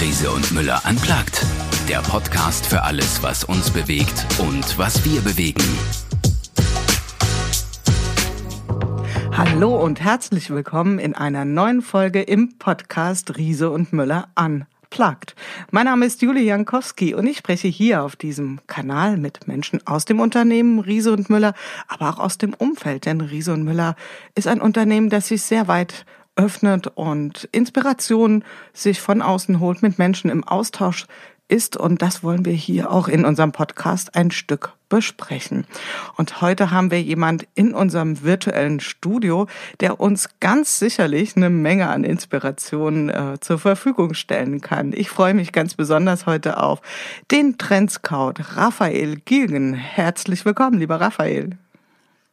Riese und Müller anplagt. Der Podcast für alles, was uns bewegt und was wir bewegen. Hallo und herzlich willkommen in einer neuen Folge im Podcast Riese und Müller Unplugged. Mein Name ist Julie Jankowski und ich spreche hier auf diesem Kanal mit Menschen aus dem Unternehmen Riese und Müller, aber auch aus dem Umfeld, denn Riese und Müller ist ein Unternehmen, das sich sehr weit öffnet und Inspiration sich von außen holt, mit Menschen im Austausch ist. Und das wollen wir hier auch in unserem Podcast ein Stück besprechen. Und heute haben wir jemand in unserem virtuellen Studio, der uns ganz sicherlich eine Menge an Inspiration äh, zur Verfügung stellen kann. Ich freue mich ganz besonders heute auf den Trendscout Raphael Gilgen. Herzlich willkommen, lieber Raphael.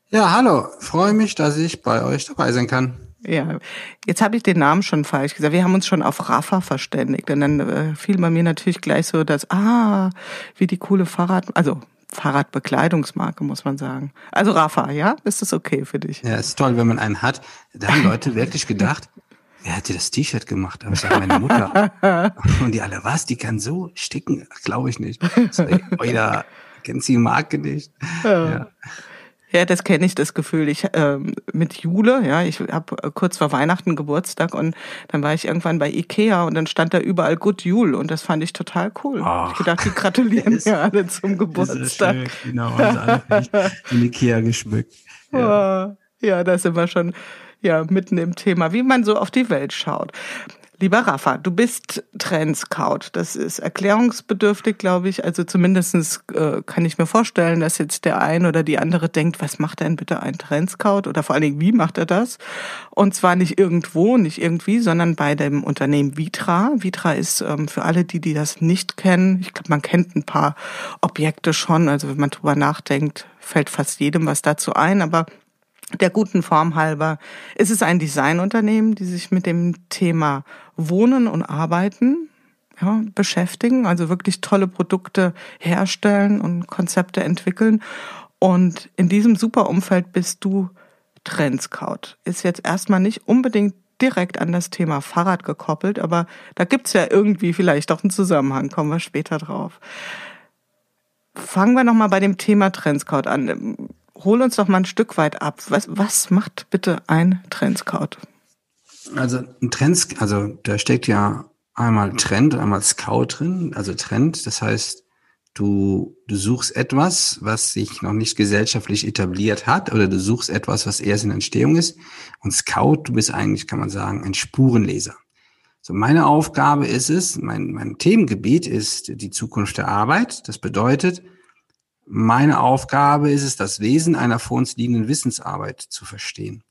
Ja, hallo. Freue mich, dass ich bei euch dabei sein kann. Ja, jetzt habe ich den Namen schon falsch gesagt. Wir haben uns schon auf Rafa verständigt. Und dann äh, fiel bei mir natürlich gleich so, dass, ah, wie die coole Fahrrad, also Fahrradbekleidungsmarke, muss man sagen. Also Rafa, ja? Ist das okay für dich? Ja, ist toll, wenn man einen hat. Da haben Leute wirklich gedacht, wer hat dir das T-Shirt gemacht? Aber ich sage, meine Mutter. Und die alle, was? Die kann so sticken? Glaube ich nicht. Oder kennt sie die Marke nicht? Ja. ja. Ja, das kenne ich, das Gefühl. Ich ähm, mit Jule, ja, ich habe kurz vor Weihnachten Geburtstag und dann war ich irgendwann bei Ikea und dann stand da überall Good Jule und das fand ich total cool. Ach, ich gedacht, die gratulieren mir alle zum Geburtstag. Ist schön. Genau, haben sie alle in Ikea geschmückt. Ja. ja, da sind wir schon ja mitten im Thema, wie man so auf die Welt schaut. Lieber Rafa, du bist Trendscout. Das ist erklärungsbedürftig, glaube ich. Also zumindestens äh, kann ich mir vorstellen, dass jetzt der ein oder die andere denkt, was macht denn bitte ein Trendscout? Oder vor allen Dingen, wie macht er das? Und zwar nicht irgendwo, nicht irgendwie, sondern bei dem Unternehmen Vitra. Vitra ist ähm, für alle, die, die das nicht kennen, ich glaube, man kennt ein paar Objekte schon. Also wenn man drüber nachdenkt, fällt fast jedem was dazu ein. Aber der guten Form halber ist es ein Designunternehmen, die sich mit dem Thema Wohnen und Arbeiten ja, beschäftigen, also wirklich tolle Produkte herstellen und Konzepte entwickeln. Und in diesem super Umfeld bist du Trendscout. Ist jetzt erstmal nicht unbedingt direkt an das Thema Fahrrad gekoppelt, aber da gibt's ja irgendwie vielleicht auch einen Zusammenhang, kommen wir später drauf. Fangen wir nochmal bei dem Thema Trendscout an hol uns doch mal ein Stück weit ab. Was, was macht bitte ein Trendscout? Also ein Trend, also da steckt ja einmal Trend, einmal Scout drin. Also Trend, das heißt, du, du suchst etwas, was sich noch nicht gesellschaftlich etabliert hat, oder du suchst etwas, was erst in Entstehung ist. Und Scout, du bist eigentlich, kann man sagen, ein Spurenleser. So, meine Aufgabe ist es, mein, mein Themengebiet ist die Zukunft der Arbeit. Das bedeutet, meine Aufgabe ist es, das Wesen einer vor uns liegenden Wissensarbeit zu verstehen.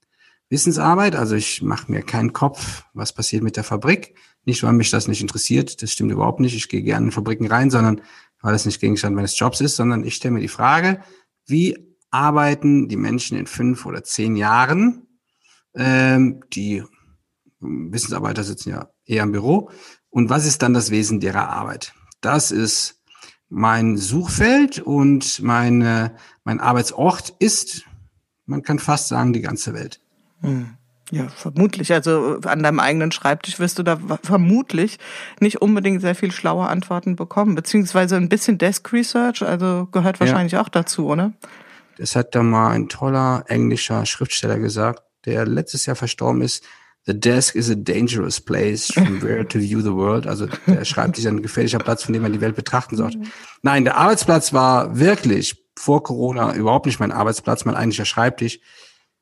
Wissensarbeit, also ich mache mir keinen Kopf, was passiert mit der Fabrik. Nicht, weil mich das nicht interessiert, das stimmt überhaupt nicht. Ich gehe gerne in Fabriken rein, sondern weil das nicht Gegenstand meines Jobs ist, sondern ich stelle mir die Frage, wie arbeiten die Menschen in fünf oder zehn Jahren? Ähm, die Wissensarbeiter sitzen ja eher im Büro. Und was ist dann das Wesen derer Arbeit? Das ist mein Suchfeld und meine, mein Arbeitsort ist, man kann fast sagen, die ganze Welt. Hm. Ja, vermutlich. Also an deinem eigenen Schreibtisch wirst du da vermutlich nicht unbedingt sehr viel schlaue Antworten bekommen, beziehungsweise ein bisschen Desk Research, also gehört wahrscheinlich ja. auch dazu, oder? Das hat da mal ein toller englischer Schriftsteller gesagt, der letztes Jahr verstorben ist. The desk is a dangerous place from where to view the world. Also der schreibt sich ein gefährlicher Platz, von dem man die Welt betrachten sollte. Mhm. Nein, der Arbeitsplatz war wirklich vor Corona überhaupt nicht mein Arbeitsplatz, mein eigentlicher Schreibtisch.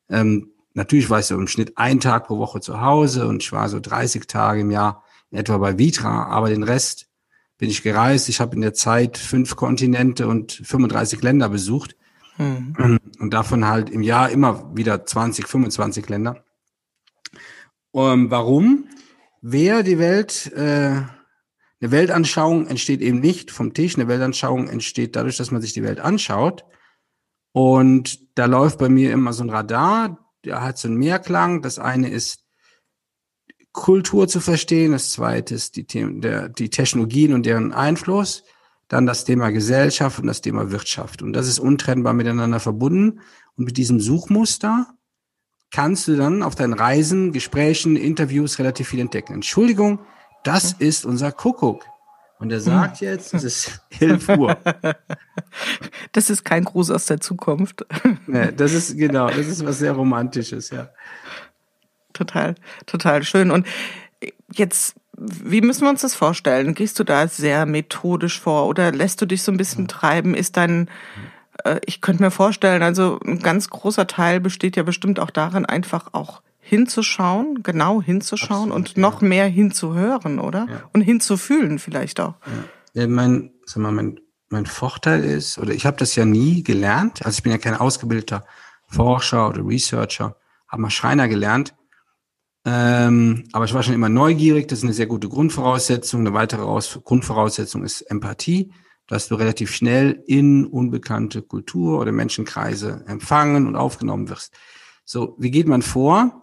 Ähm, natürlich war ich so im Schnitt ein Tag pro Woche zu Hause und ich war so 30 Tage im Jahr etwa bei Vitra, aber den Rest bin ich gereist. Ich habe in der Zeit fünf Kontinente und 35 Länder besucht mhm. und davon halt im Jahr immer wieder 20, 25 Länder. Ähm, warum? Wer die Welt, äh, eine Weltanschauung entsteht eben nicht vom Tisch. Eine Weltanschauung entsteht dadurch, dass man sich die Welt anschaut. Und da läuft bei mir immer so ein Radar, der hat so einen Mehrklang. Das eine ist Kultur zu verstehen, das zweite ist die, Themen, der, die Technologien und deren Einfluss, dann das Thema Gesellschaft und das Thema Wirtschaft. Und das ist untrennbar miteinander verbunden. Und mit diesem Suchmuster kannst du dann auf deinen Reisen, Gesprächen, Interviews relativ viel entdecken. Entschuldigung, das ist unser Kuckuck. Und er sagt hm. jetzt, es ist 11 Uhr. Das ist kein Gruß aus der Zukunft. Nee, das ist genau, das ist was sehr Romantisches, ja. Total, total schön. Und jetzt, wie müssen wir uns das vorstellen? Gehst du da sehr methodisch vor oder lässt du dich so ein bisschen treiben? Ist dein, ich könnte mir vorstellen, also ein ganz großer Teil besteht ja bestimmt auch darin, einfach auch hinzuschauen, genau hinzuschauen Absolut, und noch mehr hinzuhören, oder? Ja. Und hinzufühlen vielleicht auch. Ja. mein, sag mal, mein, mein Vorteil ist, oder ich habe das ja nie gelernt, also ich bin ja kein ausgebildeter Forscher oder Researcher, habe mal Schreiner gelernt, ähm, aber ich war schon immer neugierig, das ist eine sehr gute Grundvoraussetzung. Eine weitere Aus Grundvoraussetzung ist Empathie, dass du relativ schnell in unbekannte Kultur oder Menschenkreise empfangen und aufgenommen wirst. So, wie geht man vor?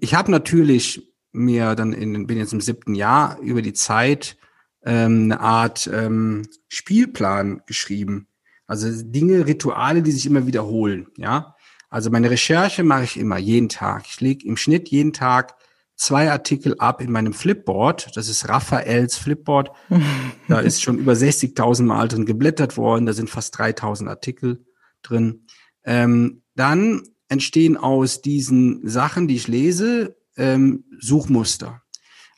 ich habe natürlich mir dann in, bin jetzt im siebten Jahr über die Zeit ähm, eine Art ähm, Spielplan geschrieben. Also Dinge, Rituale, die sich immer wiederholen, ja. Also meine Recherche mache ich immer, jeden Tag. Ich lege im Schnitt jeden Tag zwei Artikel ab in meinem Flipboard. Das ist Raphaels Flipboard. da ist schon über 60.000 Mal drin geblättert worden. Da sind fast 3.000 Artikel drin. Ähm, dann entstehen aus diesen Sachen, die ich lese, ähm, Suchmuster.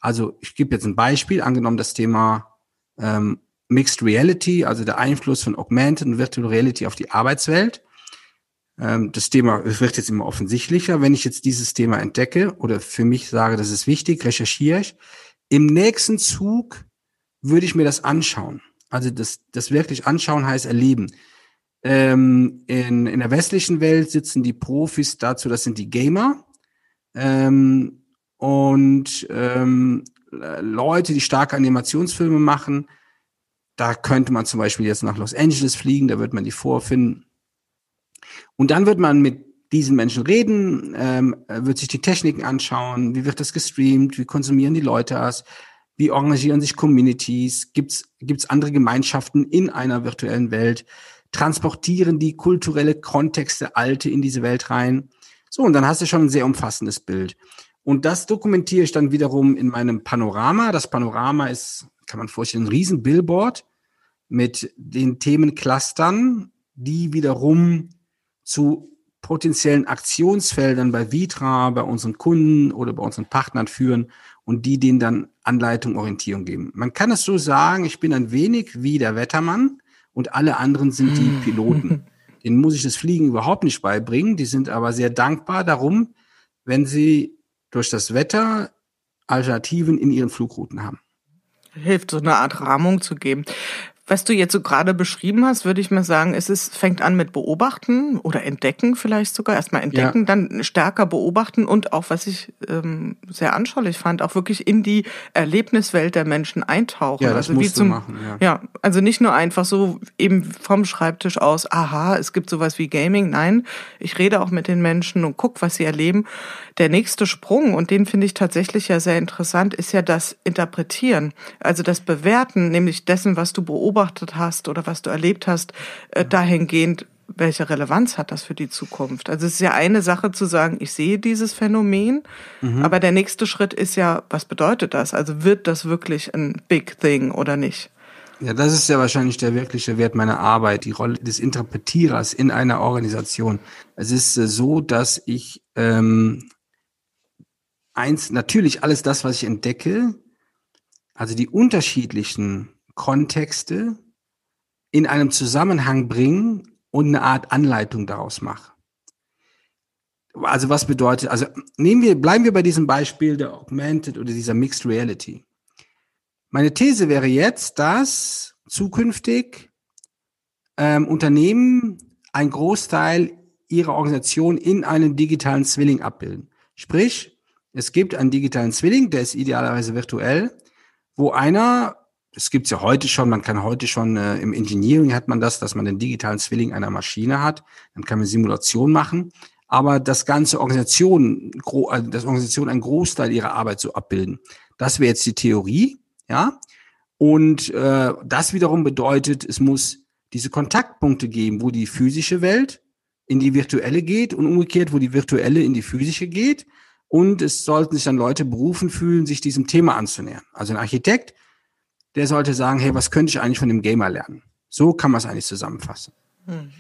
Also ich gebe jetzt ein Beispiel, angenommen das Thema ähm, Mixed Reality, also der Einfluss von Augmented und Virtual Reality auf die Arbeitswelt. Ähm, das Thema wird jetzt immer offensichtlicher. Wenn ich jetzt dieses Thema entdecke oder für mich sage, das ist wichtig, recherchiere ich. Im nächsten Zug würde ich mir das anschauen. Also das, das wirklich anschauen heißt erleben. Ähm, in, in der westlichen Welt sitzen die Profis dazu, das sind die Gamer. Ähm, und ähm, Leute, die starke Animationsfilme machen, da könnte man zum Beispiel jetzt nach Los Angeles fliegen, da wird man die vorfinden. Und dann wird man mit diesen Menschen reden, ähm, wird sich die Techniken anschauen, wie wird das gestreamt, wie konsumieren die Leute das, wie organisieren sich Communities, gibt's gibt's andere Gemeinschaften in einer virtuellen Welt transportieren die kulturelle Kontexte Alte in diese Welt rein. So, und dann hast du schon ein sehr umfassendes Bild. Und das dokumentiere ich dann wiederum in meinem Panorama. Das Panorama ist, kann man vorstellen, ein riesen Billboard mit den Themenclustern, die wiederum zu potenziellen Aktionsfeldern bei Vitra, bei unseren Kunden oder bei unseren Partnern führen und die denen dann Anleitung, Orientierung geben. Man kann es so sagen, ich bin ein wenig wie der Wettermann, und alle anderen sind die hm. Piloten. Denen muss ich das Fliegen überhaupt nicht beibringen. Die sind aber sehr dankbar darum, wenn sie durch das Wetter Alternativen in ihren Flugrouten haben. Hilft, so eine Art Rahmung zu geben. Was du jetzt so gerade beschrieben hast, würde ich mal sagen, es ist, fängt an mit Beobachten oder Entdecken vielleicht sogar. Erstmal entdecken, ja. dann stärker beobachten und auch, was ich ähm, sehr anschaulich fand, auch wirklich in die Erlebniswelt der Menschen eintauchen. Ja, das also wie zum, machen, ja. ja, also nicht nur einfach so eben vom Schreibtisch aus, aha, es gibt sowas wie Gaming. Nein, ich rede auch mit den Menschen und guck, was sie erleben. Der nächste Sprung, und den finde ich tatsächlich ja sehr interessant, ist ja das Interpretieren. Also das Bewerten, nämlich dessen, was du beobachtest beobachtet hast oder was du erlebt hast, äh, dahingehend, welche Relevanz hat das für die Zukunft? Also es ist ja eine Sache zu sagen, ich sehe dieses Phänomen, mhm. aber der nächste Schritt ist ja, was bedeutet das? Also wird das wirklich ein Big Thing oder nicht? Ja, das ist ja wahrscheinlich der wirkliche Wert meiner Arbeit, die Rolle des Interpretierers in einer Organisation. Es ist äh, so, dass ich ähm, eins, natürlich alles das, was ich entdecke, also die unterschiedlichen Kontexte in einem Zusammenhang bringen und eine Art Anleitung daraus mache. Also was bedeutet, also nehmen wir, bleiben wir bei diesem Beispiel der Augmented oder dieser Mixed Reality. Meine These wäre jetzt, dass zukünftig ähm, Unternehmen einen Großteil ihrer Organisation in einem digitalen Zwilling abbilden. Sprich, es gibt einen digitalen Zwilling, der ist idealerweise virtuell, wo einer es gibt's ja heute schon, man kann heute schon äh, im Engineering hat man das, dass man den digitalen Zwilling einer Maschine hat, dann kann man Simulation machen, aber das ganze Organisation, also das Organisation einen Großteil ihrer Arbeit so abbilden. Das wäre jetzt die Theorie, ja. Und äh, das wiederum bedeutet, es muss diese Kontaktpunkte geben, wo die physische Welt in die virtuelle geht und umgekehrt, wo die virtuelle in die physische geht. Und es sollten sich dann Leute berufen fühlen, sich diesem Thema anzunähern. Also ein Architekt, der sollte sagen, hey, was könnte ich eigentlich von dem Gamer lernen? So kann man es eigentlich zusammenfassen. Hm.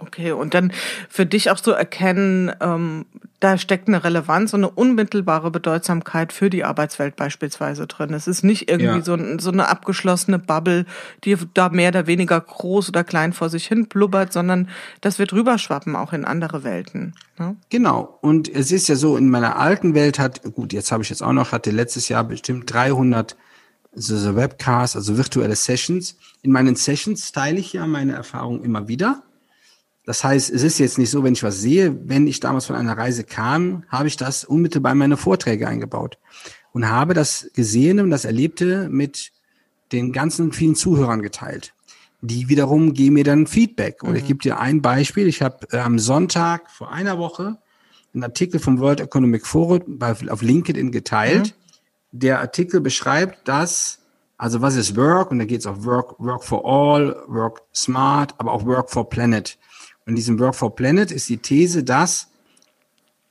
Okay, und dann für dich auch so erkennen, ähm, da steckt eine Relevanz und eine unmittelbare Bedeutsamkeit für die Arbeitswelt beispielsweise drin. Es ist nicht irgendwie ja. so, so eine abgeschlossene Bubble, die da mehr oder weniger groß oder klein vor sich hin blubbert, sondern das wird rüberschwappen auch in andere Welten. Ne? Genau. Und es ist ja so, in meiner alten Welt hat, gut, jetzt habe ich jetzt auch noch, hatte letztes Jahr bestimmt 300 so, so Webcasts, also virtuelle Sessions. In meinen Sessions teile ich ja meine Erfahrungen immer wieder das heißt, es ist jetzt nicht so, wenn ich was sehe, wenn ich damals von einer Reise kam, habe ich das unmittelbar in meine Vorträge eingebaut und habe das Gesehene und das Erlebte mit den ganzen vielen Zuhörern geteilt. Die wiederum geben mir dann Feedback. Und mhm. ich gebe dir ein Beispiel. Ich habe äh, am Sonntag vor einer Woche einen Artikel vom World Economic Forum auf LinkedIn geteilt. Mhm. Der Artikel beschreibt, dass, also was ist Work? Und da geht es auf Work, Work for All, Work Smart, aber auch Work for Planet in diesem Work for Planet ist die These, dass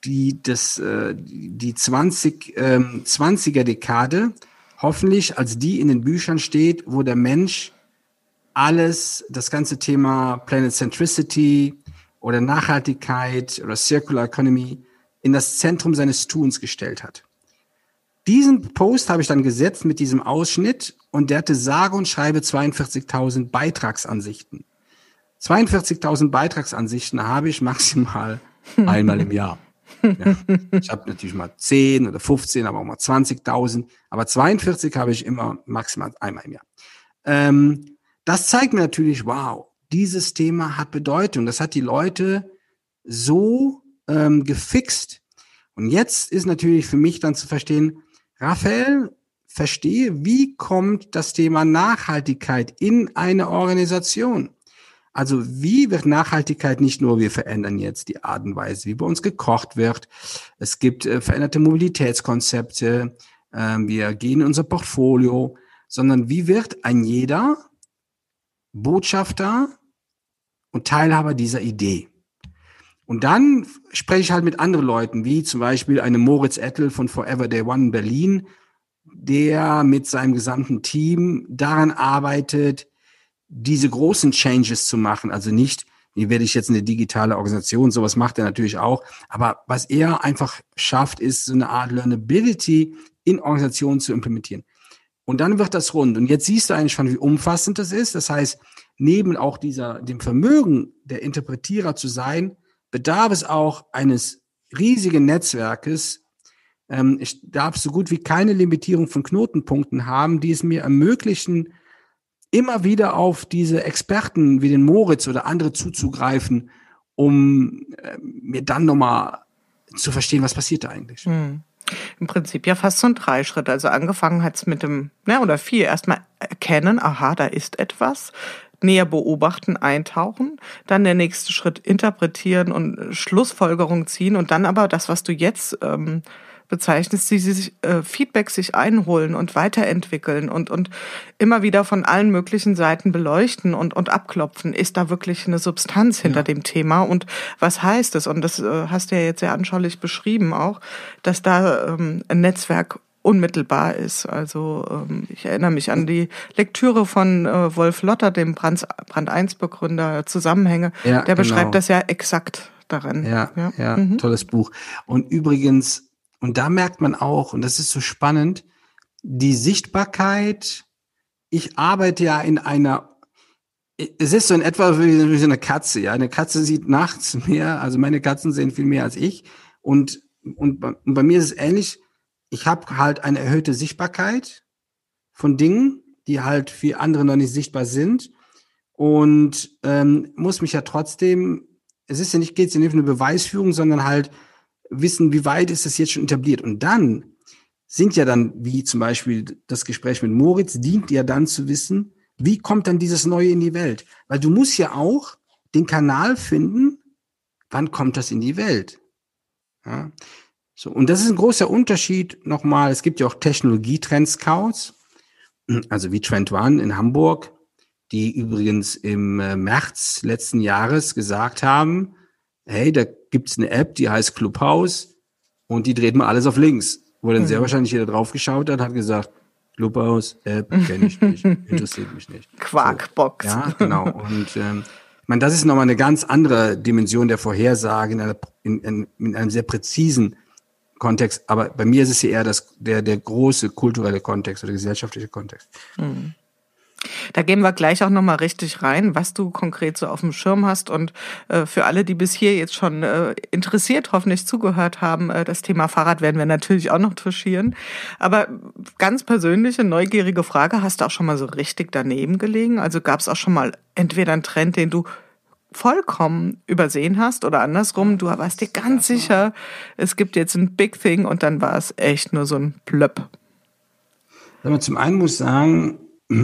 die, das, äh, die 20, ähm, 20er Dekade hoffentlich als die in den Büchern steht, wo der Mensch alles, das ganze Thema Planet Centricity oder Nachhaltigkeit oder Circular Economy in das Zentrum seines Tuns gestellt hat. Diesen Post habe ich dann gesetzt mit diesem Ausschnitt und der hatte sage und schreibe 42.000 Beitragsansichten. 42.000 Beitragsansichten habe ich maximal einmal im Jahr. Ja. Ich habe natürlich mal 10 oder 15, aber auch mal 20.000. Aber 42 habe ich immer maximal einmal im Jahr. Ähm, das zeigt mir natürlich, wow, dieses Thema hat Bedeutung. Das hat die Leute so ähm, gefixt. Und jetzt ist natürlich für mich dann zu verstehen, Raphael, verstehe, wie kommt das Thema Nachhaltigkeit in eine Organisation? Also wie wird Nachhaltigkeit nicht nur, wir verändern jetzt die Art und Weise, wie bei uns gekocht wird. Es gibt äh, veränderte Mobilitätskonzepte. Äh, wir gehen in unser Portfolio, sondern wie wird ein jeder Botschafter und Teilhaber dieser Idee? Und dann spreche ich halt mit anderen Leuten, wie zum Beispiel eine Moritz Ettel von Forever Day One in Berlin, der mit seinem gesamten Team daran arbeitet, diese großen Changes zu machen, also nicht, wie werde ich jetzt eine digitale Organisation, sowas macht er natürlich auch, aber was er einfach schafft, ist so eine Art Learnability in Organisationen zu implementieren. Und dann wird das rund. Und jetzt siehst du eigentlich schon, wie umfassend das ist. Das heißt, neben auch dieser, dem Vermögen der Interpretierer zu sein, bedarf es auch eines riesigen Netzwerkes. Ähm, ich darf so gut wie keine Limitierung von Knotenpunkten haben, die es mir ermöglichen, immer wieder auf diese Experten wie den Moritz oder andere zuzugreifen, um äh, mir dann nochmal zu verstehen, was passiert da eigentlich. Hm. Im Prinzip ja fast so ein Dreischritt. Also angefangen hat's mit dem, ne, oder vier, erstmal erkennen, aha, da ist etwas, näher beobachten, eintauchen, dann der nächste Schritt interpretieren und Schlussfolgerung ziehen und dann aber das, was du jetzt ähm, bezeichnest, die sich äh, Feedback sich einholen und weiterentwickeln und, und immer wieder von allen möglichen Seiten beleuchten und, und abklopfen. Ist da wirklich eine Substanz hinter ja. dem Thema und was heißt es? Und das äh, hast du ja jetzt sehr anschaulich beschrieben auch, dass da ähm, ein Netzwerk unmittelbar ist. Also ähm, ich erinnere mich an die Lektüre von äh, Wolf Lotter, dem Brand, Brand 1 Begründer, Zusammenhänge. Ja, Der beschreibt genau. das ja exakt darin. Ja, ja, ja mhm. tolles Buch. Und übrigens, und da merkt man auch, und das ist so spannend, die Sichtbarkeit. Ich arbeite ja in einer, es ist so in etwa wie so eine Katze, ja. Eine Katze sieht nachts mehr, also meine Katzen sehen viel mehr als ich. Und, und, und bei mir ist es ähnlich. Ich habe halt eine erhöhte Sichtbarkeit von Dingen, die halt für andere noch nicht sichtbar sind. Und ähm, muss mich ja trotzdem, es ist ja nicht, geht es ja nicht um eine Beweisführung, sondern halt wissen, wie weit ist es jetzt schon etabliert. Und dann sind ja dann, wie zum Beispiel das Gespräch mit Moritz, dient ja dann zu wissen, wie kommt dann dieses Neue in die Welt? Weil du musst ja auch den Kanal finden, wann kommt das in die Welt? Ja. So, und das ist ein großer Unterschied nochmal. Es gibt ja auch Technologietrend-Scouts, also wie Trend One in Hamburg, die übrigens im äh, März letzten Jahres gesagt haben, hey, da gibt's eine App, die heißt Clubhouse. Und die dreht man alles auf links, wo dann mhm. sehr wahrscheinlich jeder drauf geschaut hat, hat gesagt, Clubhouse, App, kenne ich nicht, interessiert mich nicht. Quarkbox. So, ja, genau. Und ähm, ich meine, das ist nochmal eine ganz andere Dimension der Vorhersage in, einer, in, in, in einem sehr präzisen Kontext. Aber bei mir ist es ja eher das, der, der große kulturelle Kontext oder gesellschaftliche Kontext. Mhm. Da gehen wir gleich auch nochmal richtig rein, was du konkret so auf dem Schirm hast. Und äh, für alle, die bis hier jetzt schon äh, interessiert hoffentlich zugehört haben, äh, das Thema Fahrrad werden wir natürlich auch noch touchieren. Aber ganz persönliche, neugierige Frage, hast du auch schon mal so richtig daneben gelegen? Also gab es auch schon mal entweder einen Trend, den du vollkommen übersehen hast oder andersrum, du warst dir ganz sicher, es gibt jetzt ein Big Thing und dann war es echt nur so ein Plöpp. Zum einen muss ich sagen,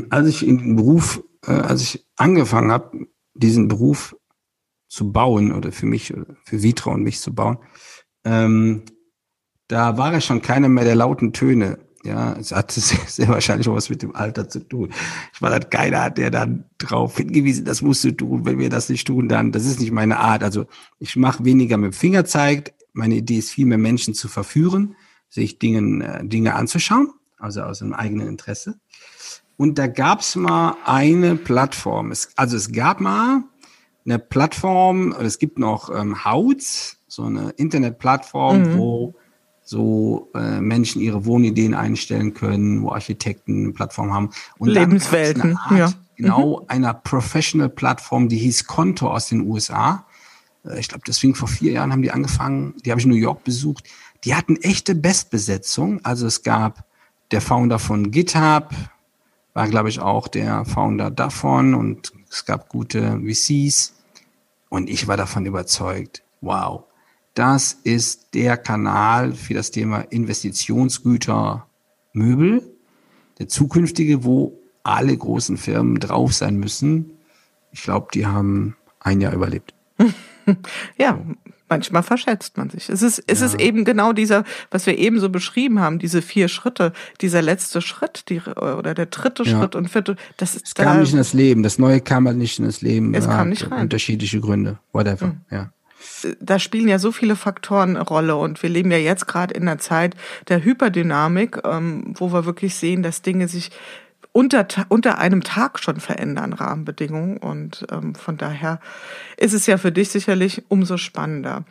als ich in den Beruf, äh, als ich angefangen habe, diesen Beruf zu bauen oder für mich, für Vitra und mich zu bauen, ähm, da war ich schon keiner mehr der lauten Töne. Ja, es hatte sehr, sehr wahrscheinlich auch was mit dem Alter zu tun. Ich war dann keiner, der dann drauf hingewiesen, das musst du tun. Wenn wir das nicht tun, dann, das ist nicht meine Art. Also ich mache weniger mit dem Finger zeigt. Meine Idee ist viel mehr Menschen zu verführen, sich Dinge, äh, Dinge anzuschauen, also aus einem eigenen Interesse. Und da gab es mal eine Plattform. Es, also es gab mal eine Plattform, es gibt noch ähm, Haut, so eine Internetplattform, mhm. wo so äh, Menschen ihre Wohnideen einstellen können, wo Architekten eine Plattform haben. Und Lebenswelten, Art, ja. Genau, mhm. einer Professional-Plattform, die hieß Konto aus den USA. Äh, ich glaube, deswegen vor vier Jahren haben die angefangen. Die habe ich in New York besucht. Die hatten echte Bestbesetzung. Also es gab der Founder von GitHub, war, glaube ich, auch der Founder davon und es gab gute VCs und ich war davon überzeugt, wow, das ist der Kanal für das Thema Investitionsgüter Möbel, der zukünftige, wo alle großen Firmen drauf sein müssen. Ich glaube, die haben ein Jahr überlebt. ja, manchmal verschätzt man sich. Es ist, es ja. ist eben genau dieser, was wir eben so beschrieben haben, diese vier Schritte, dieser letzte Schritt, die, oder der dritte ja. Schritt und vierte, das ist. Es kam nicht in das Leben, das Neue kam halt nicht in das Leben. Es kam nicht rein. Unterschiedliche Gründe, whatever, mhm. ja da spielen ja so viele Faktoren eine Rolle und wir leben ja jetzt gerade in einer Zeit der Hyperdynamik, ähm, wo wir wirklich sehen, dass Dinge sich unter, unter einem Tag schon verändern, Rahmenbedingungen. Und ähm, von daher ist es ja für dich sicherlich umso spannender.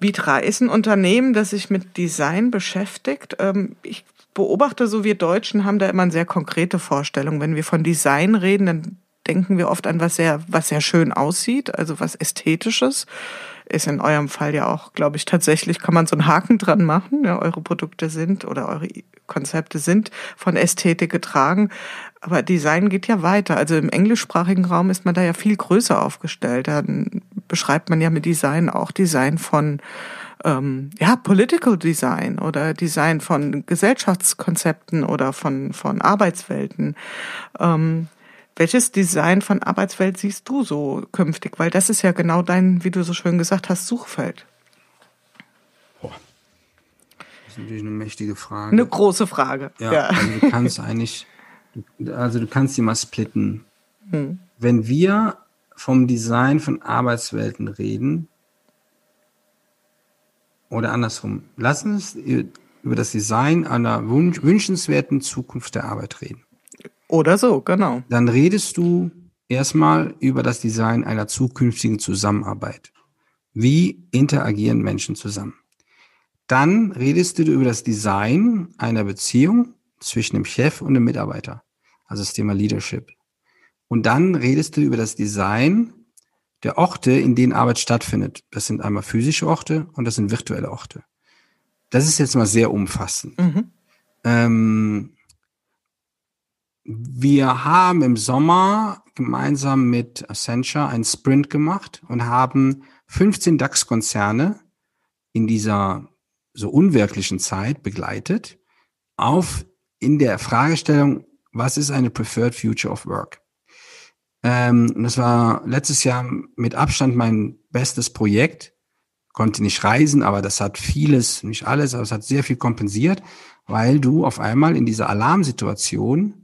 Vitra ist ein Unternehmen, das sich mit Design beschäftigt. Ähm, ich beobachte so, wir Deutschen haben da immer eine sehr konkrete Vorstellung. Wenn wir von Design reden, dann denken wir oft an was sehr, was sehr schön aussieht, also was Ästhetisches ist in eurem Fall ja auch, glaube ich, tatsächlich kann man so einen Haken dran machen. Ja, eure Produkte sind oder eure Konzepte sind von Ästhetik getragen. Aber Design geht ja weiter. Also im englischsprachigen Raum ist man da ja viel größer aufgestellt. Dann beschreibt man ja mit Design auch Design von ähm, ja, Political Design oder Design von Gesellschaftskonzepten oder von, von Arbeitswelten. Ähm, welches Design von Arbeitswelt siehst du so künftig? Weil das ist ja genau dein, wie du so schön gesagt hast, Suchfeld. Boah. Das ist natürlich eine mächtige Frage. Eine große Frage. Ja, ja. Also du kannst eigentlich, also du kannst die mal splitten. Hm. Wenn wir vom Design von Arbeitswelten reden, oder andersrum, lass uns über das Design einer wünschenswerten Zukunft der Arbeit reden. Oder so, genau. Dann redest du erstmal über das Design einer zukünftigen Zusammenarbeit. Wie interagieren Menschen zusammen? Dann redest du über das Design einer Beziehung zwischen dem Chef und dem Mitarbeiter. Also das Thema Leadership. Und dann redest du über das Design der Orte, in denen Arbeit stattfindet. Das sind einmal physische Orte und das sind virtuelle Orte. Das ist jetzt mal sehr umfassend. Mhm. Ähm, wir haben im Sommer gemeinsam mit Accenture einen Sprint gemacht und haben 15 DAX-Konzerne in dieser so unwirklichen Zeit begleitet auf in der Fragestellung, was ist eine Preferred Future of Work? Ähm, das war letztes Jahr mit Abstand mein bestes Projekt. Konnte nicht reisen, aber das hat vieles, nicht alles, aber es hat sehr viel kompensiert, weil du auf einmal in dieser Alarmsituation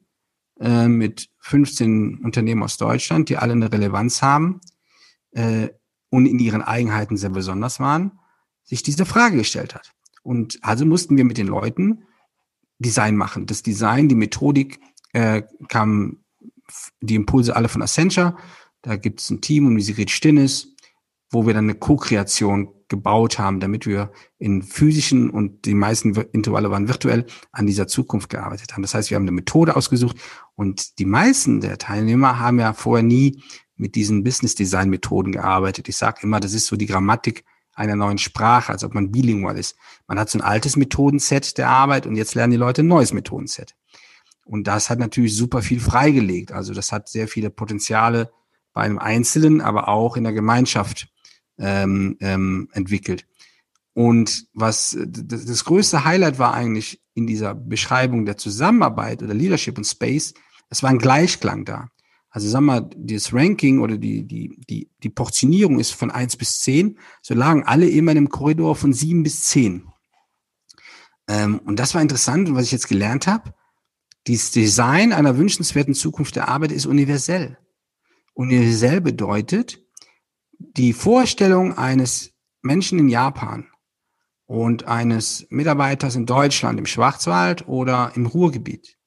äh, mit 15 Unternehmen aus Deutschland, die alle eine Relevanz haben äh, und in ihren Eigenheiten sehr besonders waren, sich diese Frage gestellt hat. Und also mussten wir mit den Leuten Design machen. Das Design, die Methodik äh, kam, die Impulse alle von Accenture. Da gibt es ein Team um die Sigrid Stinnes, wo wir dann eine Co-Kreation gebaut haben, damit wir in physischen und die meisten Intervalle waren virtuell an dieser Zukunft gearbeitet haben. Das heißt, wir haben eine Methode ausgesucht und die meisten der Teilnehmer haben ja vorher nie mit diesen Business Design Methoden gearbeitet. Ich sage immer, das ist so die Grammatik einer neuen Sprache, als ob man bilingual ist. Man hat so ein altes Methodenset der Arbeit und jetzt lernen die Leute ein neues Methodenset. Und das hat natürlich super viel freigelegt. Also das hat sehr viele Potenziale bei einem Einzelnen, aber auch in der Gemeinschaft ähm, ähm, entwickelt. Und was das, das größte Highlight war eigentlich in dieser Beschreibung der Zusammenarbeit oder Leadership und Space, es war ein Gleichklang da. Also sag mal, das Ranking oder die, die, die, die Portionierung ist von eins bis zehn. So lagen alle immer in einem Korridor von sieben bis zehn. Ähm, und das war interessant. Und was ich jetzt gelernt habe, dieses Design einer wünschenswerten Zukunft der Arbeit ist universell. Universell bedeutet, die Vorstellung eines Menschen in Japan und eines Mitarbeiters in Deutschland im Schwarzwald oder im Ruhrgebiet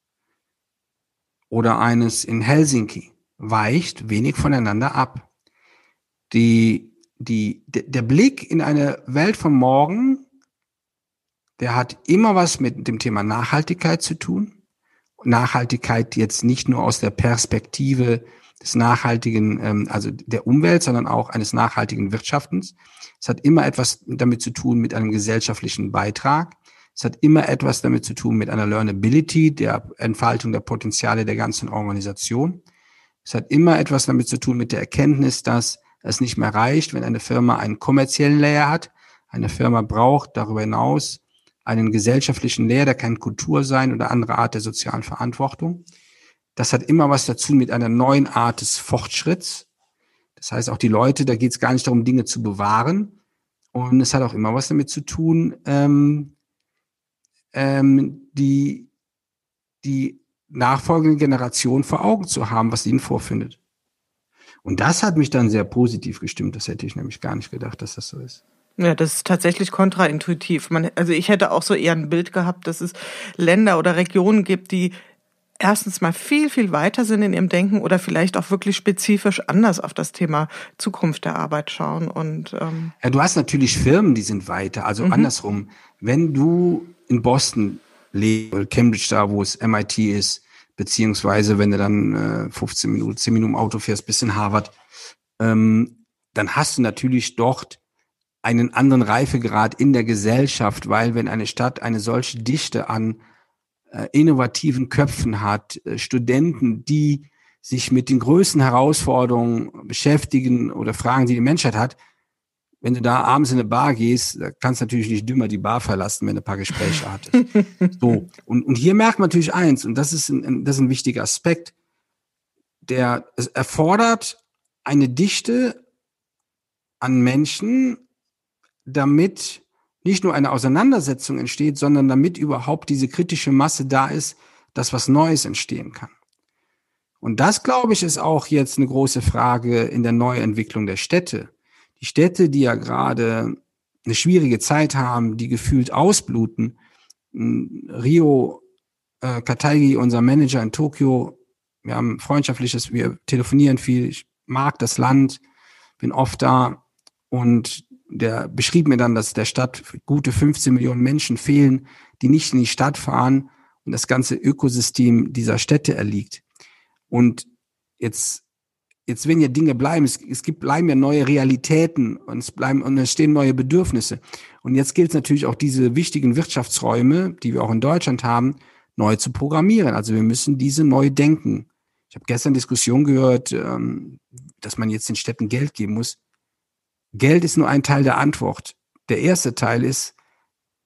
oder eines in Helsinki weicht wenig voneinander ab. Die, die, der Blick in eine Welt von morgen, der hat immer was mit dem Thema Nachhaltigkeit zu tun. Nachhaltigkeit jetzt nicht nur aus der Perspektive des nachhaltigen, ähm, also der Umwelt, sondern auch eines nachhaltigen Wirtschaftens. Es hat immer etwas damit zu tun mit einem gesellschaftlichen Beitrag. Es hat immer etwas damit zu tun mit einer Learnability, der Entfaltung der Potenziale der ganzen Organisation. Es hat immer etwas damit zu tun mit der Erkenntnis, dass es nicht mehr reicht, wenn eine Firma einen kommerziellen Layer hat. Eine Firma braucht darüber hinaus einen gesellschaftlichen Layer, der kann Kultur sein oder andere Art der sozialen Verantwortung. Das hat immer was dazu mit einer neuen Art des Fortschritts. Das heißt, auch die Leute, da geht es gar nicht darum, Dinge zu bewahren. Und es hat auch immer was damit zu tun, ähm, ähm, die, die nachfolgende Generation vor Augen zu haben, was ihnen vorfindet. Und das hat mich dann sehr positiv gestimmt. Das hätte ich nämlich gar nicht gedacht, dass das so ist. Ja, das ist tatsächlich kontraintuitiv. Man, also ich hätte auch so eher ein Bild gehabt, dass es Länder oder Regionen gibt, die erstens mal viel, viel weiter sind in ihrem Denken oder vielleicht auch wirklich spezifisch anders auf das Thema Zukunft der Arbeit schauen. Und ähm ja, du hast natürlich Firmen, die sind weiter. Also mhm. andersrum, wenn du in Boston lebst, Cambridge da, wo es MIT ist, beziehungsweise wenn du dann äh, 15 Minuten, 10 Minuten Auto fährst bis in Harvard, ähm, dann hast du natürlich dort einen anderen Reifegrad in der Gesellschaft, weil wenn eine Stadt eine solche Dichte an innovativen Köpfen hat, äh, Studenten, die sich mit den größten Herausforderungen beschäftigen oder Fragen, die die Menschheit hat, wenn du da abends in eine Bar gehst, da kannst du natürlich nicht dümmer die Bar verlassen, wenn du ein paar Gespräche hattest. so. Und, und hier merkt man natürlich eins, und das ist ein, das ist ein wichtiger Aspekt, der, es erfordert eine Dichte an Menschen, damit nicht nur eine Auseinandersetzung entsteht, sondern damit überhaupt diese kritische Masse da ist, dass was Neues entstehen kann. Und das, glaube ich, ist auch jetzt eine große Frage in der Neuentwicklung der Städte die Städte, die ja gerade eine schwierige Zeit haben, die gefühlt ausbluten. Rio äh, Kataigi, unser Manager in Tokio, wir haben freundschaftliches, wir telefonieren viel, ich mag das Land, bin oft da und der beschrieb mir dann, dass der Stadt gute 15 Millionen Menschen fehlen, die nicht in die Stadt fahren und das ganze Ökosystem dieser Städte erliegt. Und jetzt jetzt wenn ja Dinge bleiben, es, es gibt bleiben ja neue Realitäten und es bleiben und es stehen neue Bedürfnisse. Und jetzt gilt es natürlich auch diese wichtigen Wirtschaftsräume, die wir auch in Deutschland haben, neu zu programmieren. Also wir müssen diese neu denken. Ich habe gestern Diskussion gehört, ähm, dass man jetzt den Städten Geld geben muss. Geld ist nur ein Teil der Antwort. Der erste Teil ist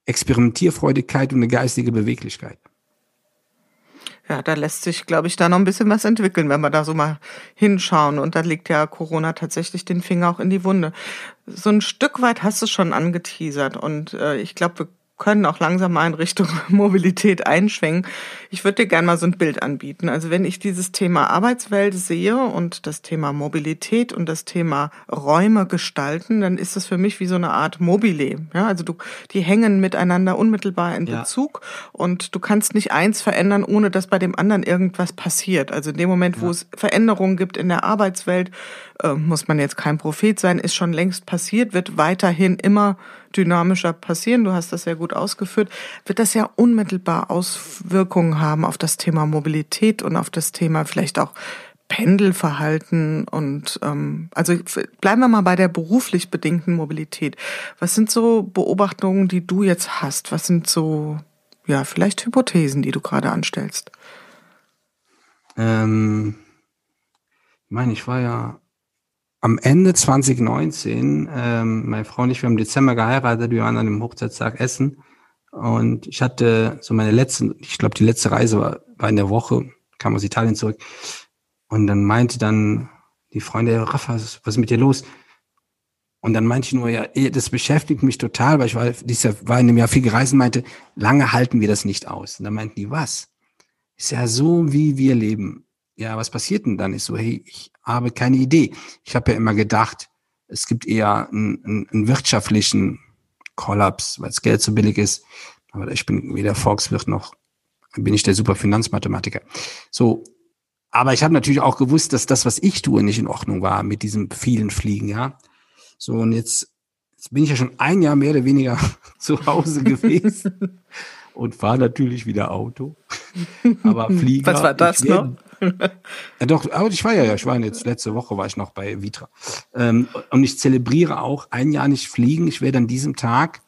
Experimentierfreudigkeit und eine geistige Beweglichkeit. Ja, da lässt sich, glaube ich, da noch ein bisschen was entwickeln, wenn wir da so mal hinschauen. Und da legt ja Corona tatsächlich den Finger auch in die Wunde. So ein Stück weit hast du schon angeteasert. Und äh, ich glaube, wir können auch langsam mal in Richtung Mobilität einschwenken. Ich würde dir gerne mal so ein Bild anbieten. Also wenn ich dieses Thema Arbeitswelt sehe und das Thema Mobilität und das Thema Räume gestalten, dann ist das für mich wie so eine Art Mobile. Ja, also du, die hängen miteinander unmittelbar in Bezug ja. und du kannst nicht eins verändern, ohne dass bei dem anderen irgendwas passiert. Also in dem Moment, ja. wo es Veränderungen gibt in der Arbeitswelt, äh, muss man jetzt kein Prophet sein, ist schon längst passiert, wird weiterhin immer dynamischer passieren, du hast das sehr gut ausgeführt, wird das ja unmittelbar Auswirkungen haben auf das Thema Mobilität und auf das Thema vielleicht auch Pendelverhalten und ähm, also bleiben wir mal bei der beruflich bedingten Mobilität. Was sind so Beobachtungen, die du jetzt hast? Was sind so ja vielleicht Hypothesen, die du gerade anstellst? Ähm, ich meine, ich war ja am Ende 2019, ähm, meine Frau und ich, wir haben im Dezember geheiratet, wir waren an dem Hochzeitstag essen und ich hatte so meine letzte, ich glaube die letzte Reise war, war in der Woche, kam aus Italien zurück und dann meinte dann die Freunde, Rafa, was ist mit dir los? Und dann meinte ich nur, ja, eh, das beschäftigt mich total, weil ich war, dieses Jahr, war in dem Jahr viel gereist und meinte, lange halten wir das nicht aus. Und dann meinten die, was? Ist ja so, wie wir leben ja, was passiert denn dann? Ich so, hey, ich habe keine Idee. Ich habe ja immer gedacht, es gibt eher einen, einen, einen wirtschaftlichen Kollaps, weil das Geld so billig ist. Aber ich bin weder Volkswirt noch bin ich der super Finanzmathematiker. So, aber ich habe natürlich auch gewusst, dass das, was ich tue, nicht in Ordnung war mit diesem vielen Fliegen, ja. So, und jetzt, jetzt bin ich ja schon ein Jahr mehr oder weniger zu Hause gewesen und fahre natürlich wieder Auto. Aber Flieger. Was war das noch? Ja, doch, aber ich war ja, ich war jetzt letzte Woche war ich noch bei Vitra. Ähm, und ich zelebriere auch ein Jahr nicht fliegen. Ich werde an diesem Tag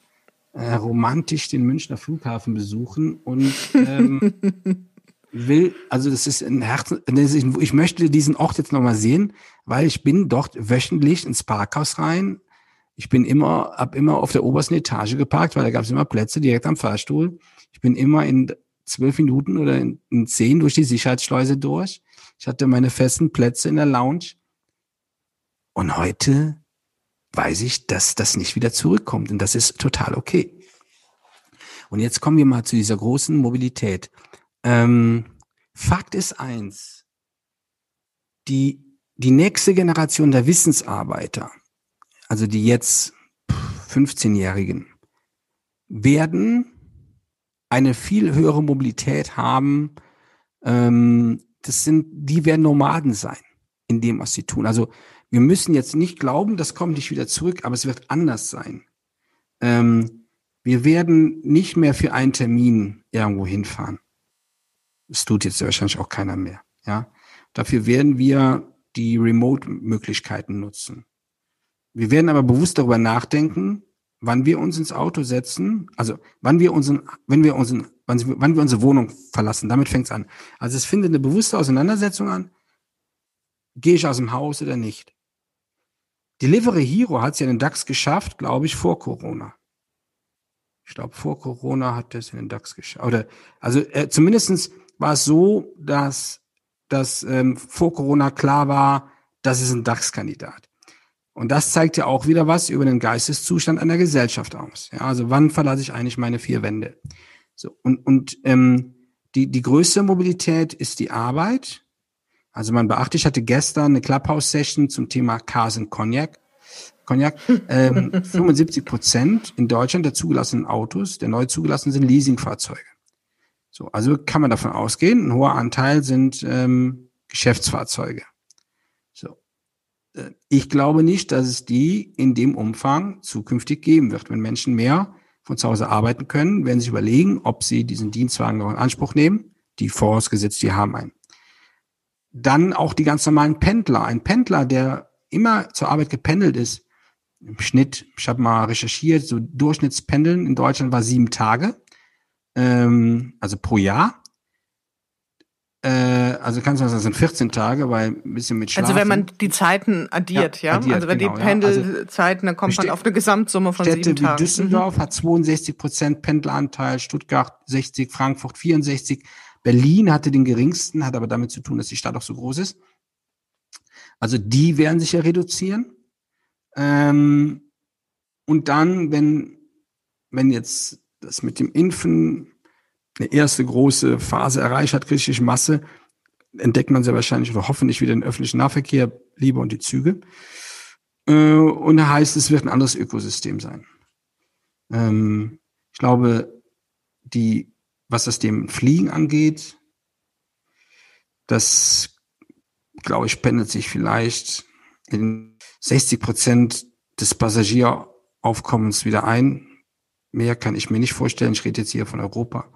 äh, romantisch den Münchner Flughafen besuchen und ähm, will, also das ist ein Herzen, ich möchte diesen Ort jetzt nochmal sehen, weil ich bin dort wöchentlich ins Parkhaus rein. Ich bin immer, hab immer auf der obersten Etage geparkt, weil da gab es immer Plätze direkt am Fahrstuhl. Ich bin immer in zwölf Minuten oder in, in zehn durch die Sicherheitsschleuse durch. Ich hatte meine festen Plätze in der Lounge. Und heute weiß ich, dass das nicht wieder zurückkommt. Und das ist total okay. Und jetzt kommen wir mal zu dieser großen Mobilität. Ähm, Fakt ist eins. Die, die nächste Generation der Wissensarbeiter, also die jetzt 15-Jährigen, werden eine viel höhere Mobilität haben. Ähm, das sind, die werden Nomaden sein in dem, was sie tun. Also wir müssen jetzt nicht glauben, das kommt nicht wieder zurück, aber es wird anders sein. Ähm, wir werden nicht mehr für einen Termin irgendwo hinfahren. Das tut jetzt wahrscheinlich auch keiner mehr. Ja, dafür werden wir die Remote-Möglichkeiten nutzen. Wir werden aber bewusst darüber nachdenken, wann wir uns ins Auto setzen, also wann wir unseren, wenn wir unseren, wann, wann wir unsere Wohnung verlassen, damit fängt es an. Also es findet eine bewusste Auseinandersetzung an. Gehe ich aus dem Haus oder nicht? Delivery Hero hat es ja in den DAX geschafft, glaube ich, vor Corona. Ich glaube, vor Corona hat es in den DAX geschafft. Oder also äh, zumindestens war es so, dass, dass ähm, vor Corona klar war, das ist ein DAX-Kandidat. Und das zeigt ja auch wieder was über den Geisteszustand einer Gesellschaft aus. Ja, also wann verlasse ich eigentlich meine vier Wände? So, und und ähm, die, die größte Mobilität ist die Arbeit. Also man beachte, ich hatte gestern eine Clubhouse-Session zum Thema Cars und Cognac. Cognac. Ähm, 75 Prozent in Deutschland der zugelassenen Autos, der neu zugelassenen sind Leasingfahrzeuge. So, also kann man davon ausgehen, ein hoher Anteil sind ähm, Geschäftsfahrzeuge. Äh, ich glaube nicht, dass es die in dem Umfang zukünftig geben wird. Wenn Menschen mehr von zu Hause arbeiten können, werden sie sich überlegen, ob sie diesen Dienstwagen noch in Anspruch nehmen. Die vorausgesetzt, die haben einen. Dann auch die ganz normalen Pendler. Ein Pendler, der immer zur Arbeit gependelt ist, im Schnitt, ich habe mal recherchiert, so Durchschnittspendeln in Deutschland war sieben Tage, ähm, also pro Jahr. Äh, also kannst du sagen, das sind 14 Tage, weil ein bisschen mit Schlafen. Also wenn man die Zeiten addiert, ja? ja? Addiert, also wenn genau, die Pendelzeiten, dann kommt man auf eine Gesamtsumme von Städte sieben Tagen. Städte wie Düsseldorf mhm. hat 62 Prozent Pendleranteil, Stuttgart 60, Frankfurt 64, Berlin hatte den geringsten, hat aber damit zu tun, dass die Stadt auch so groß ist. Also die werden sich ja reduzieren. Ähm, und dann, wenn, wenn jetzt das mit dem Impfen eine erste große Phase erreicht hat, kritische Masse, entdeckt man sehr wahrscheinlich oder hoffentlich wieder den öffentlichen Nahverkehr lieber und die Züge. Äh, und da heißt, es wird ein anderes Ökosystem sein. Ähm, ich glaube, die, was das dem Fliegen angeht, das, glaube ich, pendelt sich vielleicht in 60 Prozent des Passagieraufkommens wieder ein. Mehr kann ich mir nicht vorstellen. Ich rede jetzt hier von Europa.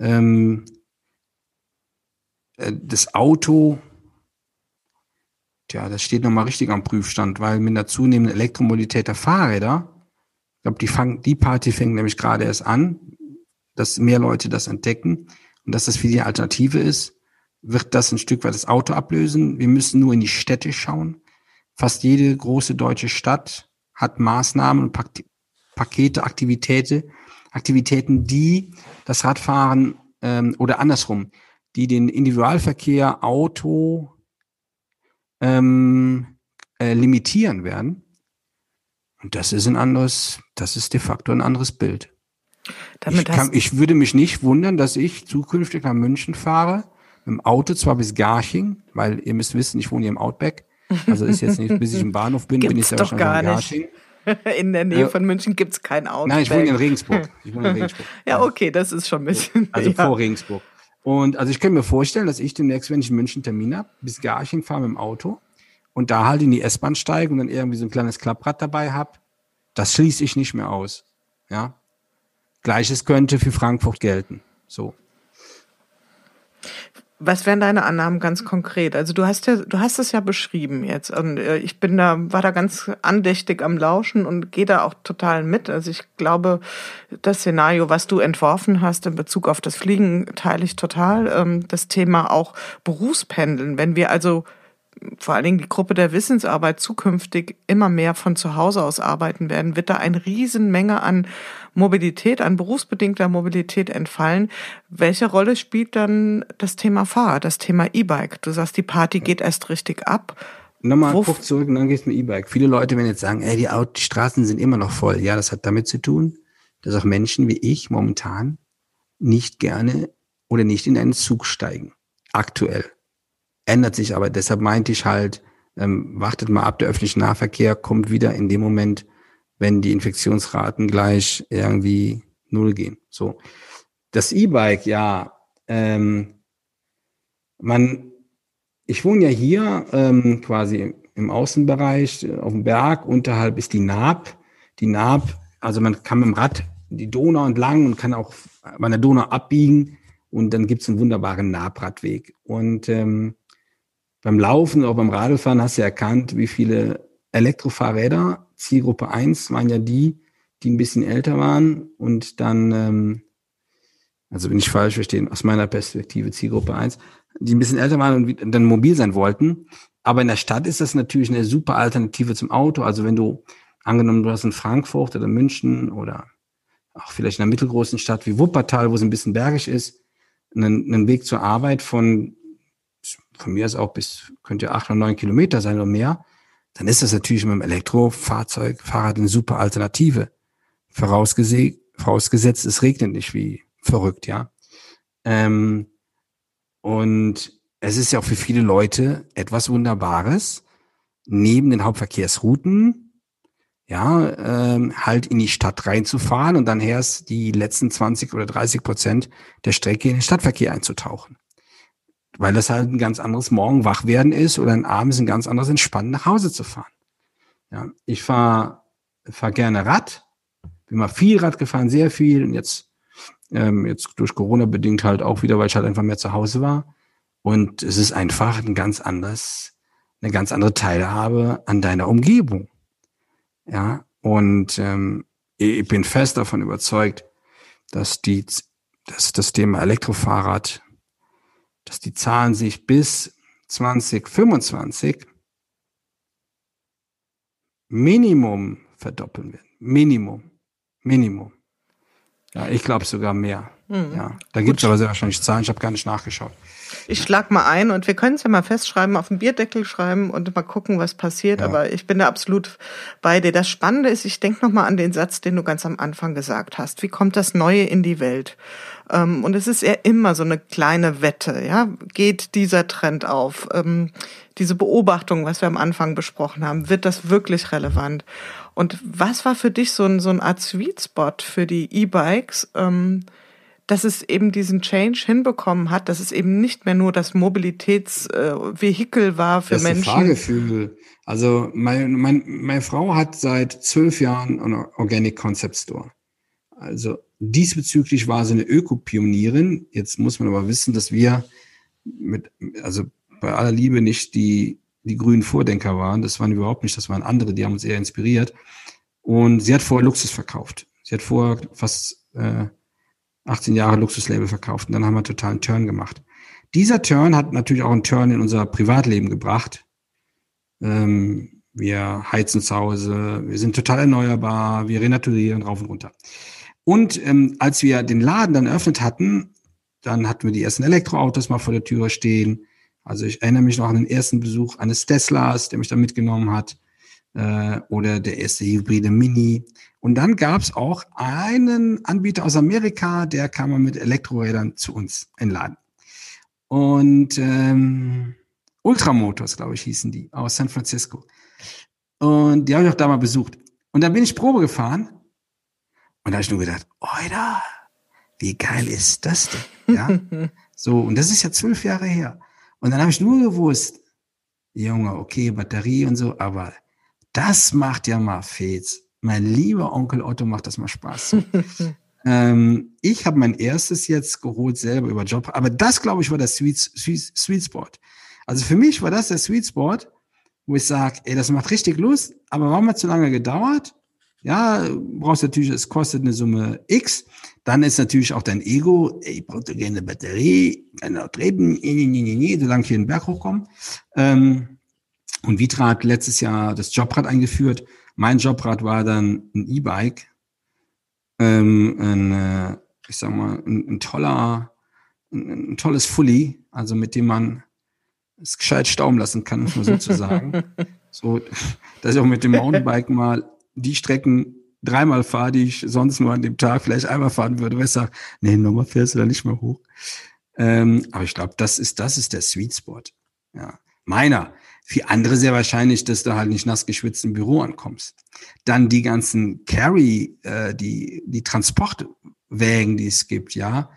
Ähm, äh, das Auto, tja, das steht nochmal richtig am Prüfstand, weil mit der zunehmenden Elektromobilität der Fahrräder, ich glaube, die, die Party fängt nämlich gerade erst an, dass mehr Leute das entdecken und dass das für die Alternative ist, wird das ein Stück weit das Auto ablösen. Wir müssen nur in die Städte schauen. Fast jede große deutsche Stadt hat Maßnahmen und Pakete, Aktivitäten, Aktivitäten, die das Radfahren ähm, oder andersrum, die den Individualverkehr Auto ähm, äh, limitieren werden. Und das ist ein anderes, das ist de facto ein anderes Bild. Damit ich, kann, ich würde mich nicht wundern, dass ich zukünftig nach München fahre, dem Auto zwar bis Garching, weil ihr müsst wissen, ich wohne hier im Outback. Also ist jetzt nicht, bis ich im Bahnhof bin, bin ich sehr wahrscheinlich in Garching. In der Nähe von München gibt's kein Auto. Nein, ich wohne in Regensburg. Ich wohne in Regensburg. ja, okay, das ist schon ein bisschen. Also ja. vor Regensburg. Und also ich kann mir vorstellen, dass ich demnächst, wenn ich in München Termin habe, bis Garching fahre mit dem Auto und da halt in die S-Bahn steige und dann irgendwie so ein kleines Klapprad dabei habe. Das schließe ich nicht mehr aus. Ja. Gleiches könnte für Frankfurt gelten. So. Was wären deine Annahmen ganz konkret? Also du hast ja, du hast es ja beschrieben jetzt und äh, ich bin da, war da ganz andächtig am Lauschen und gehe da auch total mit. Also ich glaube, das Szenario, was du entworfen hast in Bezug auf das Fliegen, teile ich total. Ähm, das Thema auch Berufspendeln. Wenn wir also vor allen Dingen die Gruppe der Wissensarbeit zukünftig immer mehr von zu Hause aus arbeiten werden, wird da eine Riesenmenge an Mobilität, an berufsbedingter Mobilität entfallen. Welche Rolle spielt dann das Thema Fahrrad, das Thema E-Bike? Du sagst, die Party geht erst richtig ab. Nochmal guck zurück und dann gehst du mit E-Bike. Viele Leute werden jetzt sagen, ey, die, Auto, die Straßen sind immer noch voll. Ja, das hat damit zu tun, dass auch Menschen wie ich momentan nicht gerne oder nicht in einen Zug steigen. Aktuell ändert sich aber. Deshalb meinte ich halt, ähm, wartet mal ab, der öffentliche Nahverkehr kommt wieder in dem Moment, wenn die Infektionsraten gleich irgendwie null gehen. So. Das E-Bike, ja, ähm, man, ich wohne ja hier ähm, quasi im Außenbereich auf dem Berg, unterhalb ist die Naab. Die Naab, also man kann mit dem Rad die Donau entlang und kann auch bei der Donau abbiegen und dann gibt's einen wunderbaren Naabradweg. Und ähm, beim Laufen oder beim Radfahren hast du erkannt, wie viele Elektrofahrräder, Zielgruppe 1 waren ja die, die ein bisschen älter waren und dann, ähm, also wenn ich falsch verstehe, aus meiner Perspektive Zielgruppe 1, die ein bisschen älter waren und dann mobil sein wollten. Aber in der Stadt ist das natürlich eine super Alternative zum Auto. Also wenn du, angenommen, du hast in Frankfurt oder München oder auch vielleicht in einer mittelgroßen Stadt wie Wuppertal, wo es ein bisschen bergig ist, einen, einen Weg zur Arbeit von von mir ist auch bis, könnte acht oder neun Kilometer sein oder mehr, dann ist das natürlich mit dem Elektrofahrzeug, Fahrrad eine super Alternative. vorausgesetzt, es regnet nicht wie verrückt, ja. Ähm, und es ist ja auch für viele Leute etwas Wunderbares, neben den Hauptverkehrsrouten, ja, ähm, halt in die Stadt reinzufahren und dann erst die letzten 20 oder 30 Prozent der Strecke in den Stadtverkehr einzutauchen weil das halt ein ganz anderes Morgen wach werden ist oder ein abends ein ganz anderes Entspannen nach Hause zu fahren. Ja, ich fahre fahr gerne Rad, bin mal viel Rad gefahren, sehr viel und jetzt ähm, jetzt durch Corona bedingt halt auch wieder, weil ich halt einfach mehr zu Hause war. Und es ist einfach ein ganz anderes, eine ganz andere Teilhabe an deiner Umgebung. Ja, und ähm, ich bin fest davon überzeugt, dass die, dass das Thema Elektrofahrrad dass die Zahlen sich bis 2025 Minimum verdoppeln werden. Minimum. Minimum. Ja, ich glaube sogar mehr. Mhm. Ja, da gibt es aber sehr wahrscheinlich Zahlen, ich habe gar nicht nachgeschaut. Ich schlag mal ein und wir können es ja mal festschreiben, auf den Bierdeckel schreiben und mal gucken, was passiert. Ja. Aber ich bin da absolut bei dir. Das Spannende ist, ich denke nochmal an den Satz, den du ganz am Anfang gesagt hast. Wie kommt das Neue in die Welt? Ähm, und es ist ja immer so eine kleine Wette, ja. Geht dieser Trend auf? Ähm, diese Beobachtung, was wir am Anfang besprochen haben, wird das wirklich relevant? Und was war für dich so, ein, so eine Art Sweet Spot für die E-Bikes? Dass es eben diesen Change hinbekommen hat, dass es eben nicht mehr nur das Mobilitätsvehikel äh, war für das Menschen. Das Fahrgefühl. Also mein, mein, meine Frau hat seit zwölf Jahren einen Organic Concept Store. Also diesbezüglich war sie eine Ökopionierin. Jetzt muss man aber wissen, dass wir mit, also bei aller Liebe nicht die, die grünen Vordenker waren. Das waren überhaupt nicht, das waren andere, die haben uns eher inspiriert. Und sie hat vorher Luxus verkauft. Sie hat vorher fast äh, 18 Jahre Luxuslabel verkauft und dann haben wir total einen Turn gemacht. Dieser Turn hat natürlich auch einen Turn in unser Privatleben gebracht. Ähm, wir heizen zu Hause, wir sind total erneuerbar, wir renaturieren rauf und runter. Und ähm, als wir den Laden dann eröffnet hatten, dann hatten wir die ersten Elektroautos mal vor der Türe stehen. Also ich erinnere mich noch an den ersten Besuch eines Teslas, der mich da mitgenommen hat, äh, oder der erste hybride Mini. Und dann gab es auch einen Anbieter aus Amerika, der kam mit Elektrorädern zu uns in den Laden. Und ähm, Ultramotors, glaube ich, hießen die, aus San Francisco. Und die habe ich auch da mal besucht. Und dann bin ich Probe gefahren und da habe ich nur gedacht, Oida, wie geil ist das denn? Ja? so, und das ist ja zwölf Jahre her. Und dann habe ich nur gewusst, Junge, okay, Batterie und so, aber das macht ja mal Fets mein lieber Onkel Otto macht das mal Spaß. ähm, ich habe mein erstes jetzt geholt selber über Job, aber das glaube ich war der Sweet, Sweet, Sweet Spot. Also für mich war das der Sweet Spot, wo ich sage, ey, das macht richtig Lust, aber warum hat zu lange gedauert? Ja, brauchst natürlich, es kostet eine Summe X. Dann ist natürlich auch dein Ego, ey, ich brauche gerne eine Batterie, kann auch treten, nie, nie, nie, solange ich hier den Berg hochkomme. Ähm, und Vitra hat letztes Jahr das Jobrad eingeführt. Mein Jobrad war dann ein E-Bike, ähm, ein, äh, ich sag mal, ein, ein toller, ein, ein, tolles Fully, also mit dem man es gescheit stauben lassen kann, muss man sozusagen. so, dass ich auch mit dem Mountainbike mal die Strecken dreimal fahre, die ich sonst nur an dem Tag vielleicht einmal fahren würde, weil ich sage, nee, nochmal fährst du da nicht mehr hoch. Ähm, aber ich glaube, das ist, das ist der Sweet Spot. Ja. Meiner. Für andere sehr wahrscheinlich, dass du halt nicht nass geschwitzt im Büro ankommst. Dann die ganzen Carry, äh, die, die Transportwägen, die es gibt, ja.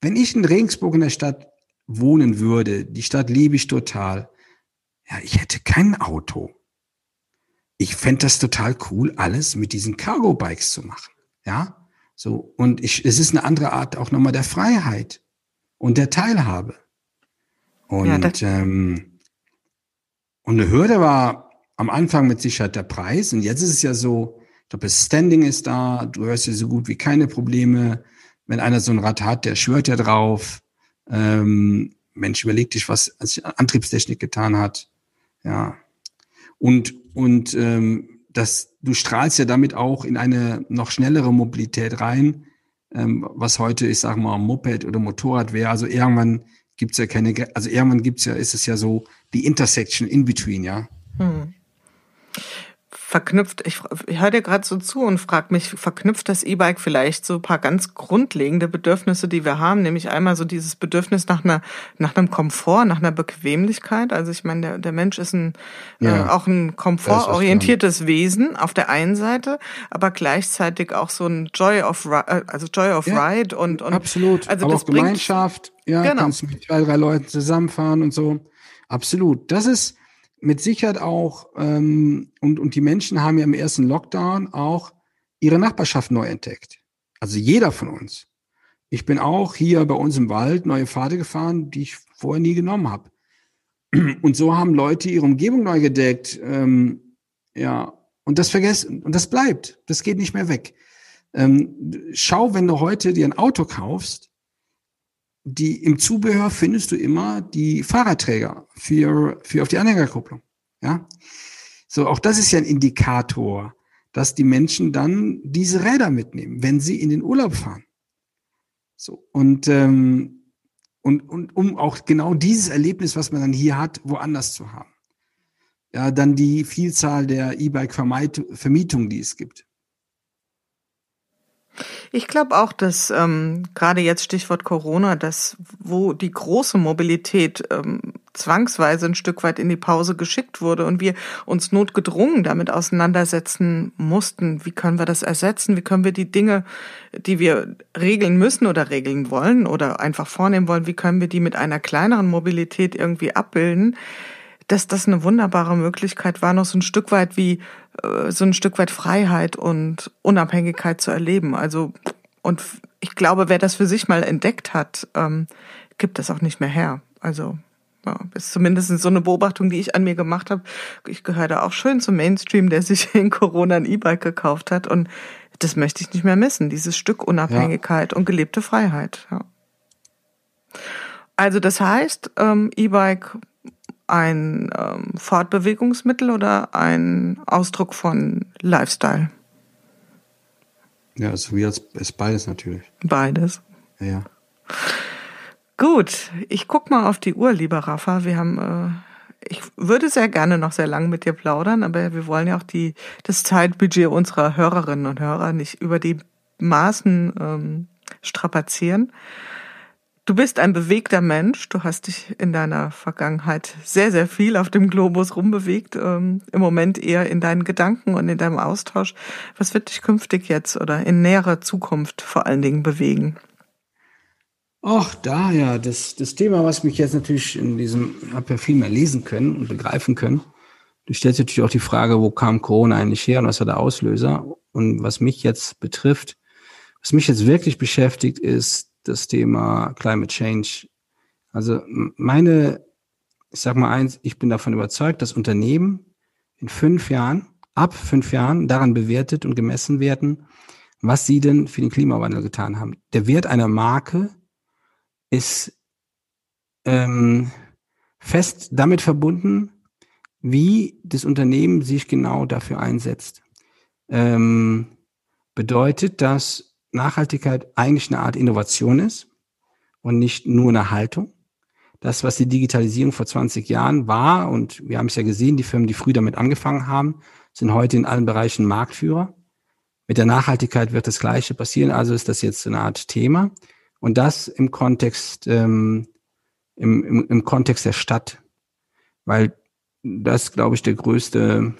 Wenn ich in Regensburg in der Stadt wohnen würde, die Stadt liebe ich total, ja, ich hätte kein Auto. Ich fände das total cool, alles mit diesen Cargo-Bikes zu machen, ja. So, und ich, es ist eine andere Art auch nochmal der Freiheit und der Teilhabe. Und ja, ähm, und eine Hürde war am Anfang mit Sicherheit der Preis. Und jetzt ist es ja so, ich das Standing ist da, du hörst ja so gut wie keine Probleme. Wenn einer so ein Rad hat, der schwört ja drauf. Ähm, Mensch, überleg dich, was Antriebstechnik getan hat. Ja. Und, und ähm, das, du strahlst ja damit auch in eine noch schnellere Mobilität rein, ähm, was heute, ich sag mal, Moped oder Motorrad wäre. Also irgendwann gibt's ja keine, also irgendwann gibt's ja, ist es ja so, die Intersection in between, ja. Hm. Verknüpft, ich, ich höre dir gerade so zu und frage mich, verknüpft das E-Bike vielleicht so ein paar ganz grundlegende Bedürfnisse, die wir haben, nämlich einmal so dieses Bedürfnis nach einer, nach einem Komfort, nach einer Bequemlichkeit. Also ich meine, der, der Mensch ist ein, äh, ja, äh, auch ein komfortorientiertes Wesen auf der einen Seite, aber gleichzeitig auch so ein Joy of, äh, also Joy of ja, Ride und, und absolut. Also aber das auch Gemeinschaft, ja, genau. kannst mit zwei, drei Leuten zusammenfahren und so. Absolut. Das ist mit Sicherheit auch, ähm, und, und die Menschen haben ja im ersten Lockdown auch ihre Nachbarschaft neu entdeckt. Also jeder von uns. Ich bin auch hier bei uns im Wald neue Pfade gefahren, die ich vorher nie genommen habe. Und so haben Leute ihre Umgebung neu gedeckt. Ähm, ja, und das vergessen, und das bleibt. Das geht nicht mehr weg. Ähm, schau, wenn du heute dir ein Auto kaufst, die im Zubehör findest du immer die Fahrradträger für, für auf die Anhängerkupplung. Ja. So, auch das ist ja ein Indikator, dass die Menschen dann diese Räder mitnehmen, wenn sie in den Urlaub fahren. So, und, ähm, und, und um auch genau dieses Erlebnis, was man dann hier hat, woanders zu haben. Ja, dann die Vielzahl der E-Bike-Vermietungen, die es gibt. Ich glaube auch, dass ähm, gerade jetzt Stichwort Corona, dass wo die große Mobilität ähm, zwangsweise ein Stück weit in die Pause geschickt wurde und wir uns notgedrungen damit auseinandersetzen mussten, wie können wir das ersetzen, wie können wir die Dinge, die wir regeln müssen oder regeln wollen oder einfach vornehmen wollen, wie können wir die mit einer kleineren Mobilität irgendwie abbilden, dass das eine wunderbare Möglichkeit war, noch so ein Stück weit wie äh, so ein Stück weit Freiheit und Unabhängigkeit zu erleben. Also und ich glaube, wer das für sich mal entdeckt hat, ähm, gibt das auch nicht mehr her. Also ja, ist zumindest so eine Beobachtung, die ich an mir gemacht habe. Ich gehöre da auch schön zum Mainstream, der sich in Corona ein E-Bike gekauft hat. Und das möchte ich nicht mehr missen, dieses Stück Unabhängigkeit ja. und gelebte Freiheit. Ja. Also das heißt, ähm, E-Bike ein ähm, Fortbewegungsmittel oder ein Ausdruck von Lifestyle? Ja, also wie als ist beides natürlich. Beides. Ja. Gut, ich guck mal auf die Uhr, lieber Rafa. Wir haben, äh, ich würde sehr gerne noch sehr lang mit dir plaudern, aber wir wollen ja auch die das Zeitbudget unserer Hörerinnen und Hörer nicht über die Maßen ähm, strapazieren. Du bist ein bewegter Mensch. Du hast dich in deiner Vergangenheit sehr, sehr viel auf dem Globus rumbewegt. Ähm, Im Moment eher in deinen Gedanken und in deinem Austausch. Was wird dich künftig jetzt oder in näherer Zukunft vor allen Dingen bewegen? Ach, da ja, das, das Thema, was mich jetzt natürlich in diesem, habe ja viel mehr lesen können und begreifen können. Du stellst natürlich auch die Frage, wo kam Corona eigentlich her und was war der Auslöser? Und was mich jetzt betrifft, was mich jetzt wirklich beschäftigt, ist das Thema Climate Change. Also meine, ich sag mal eins, ich bin davon überzeugt, dass Unternehmen in fünf Jahren, ab fünf Jahren daran bewertet und gemessen werden, was sie denn für den Klimawandel getan haben. Der Wert einer Marke ist ähm, fest damit verbunden, wie das Unternehmen sich genau dafür einsetzt. Ähm, bedeutet, dass Nachhaltigkeit eigentlich eine Art Innovation ist und nicht nur eine Haltung. Das, was die Digitalisierung vor 20 Jahren war, und wir haben es ja gesehen, die Firmen, die früh damit angefangen haben, sind heute in allen Bereichen Marktführer. Mit der Nachhaltigkeit wird das Gleiche passieren, also ist das jetzt eine Art Thema. Und das im Kontext, ähm, im, im, im Kontext der Stadt. Weil das, glaube ich, der größte,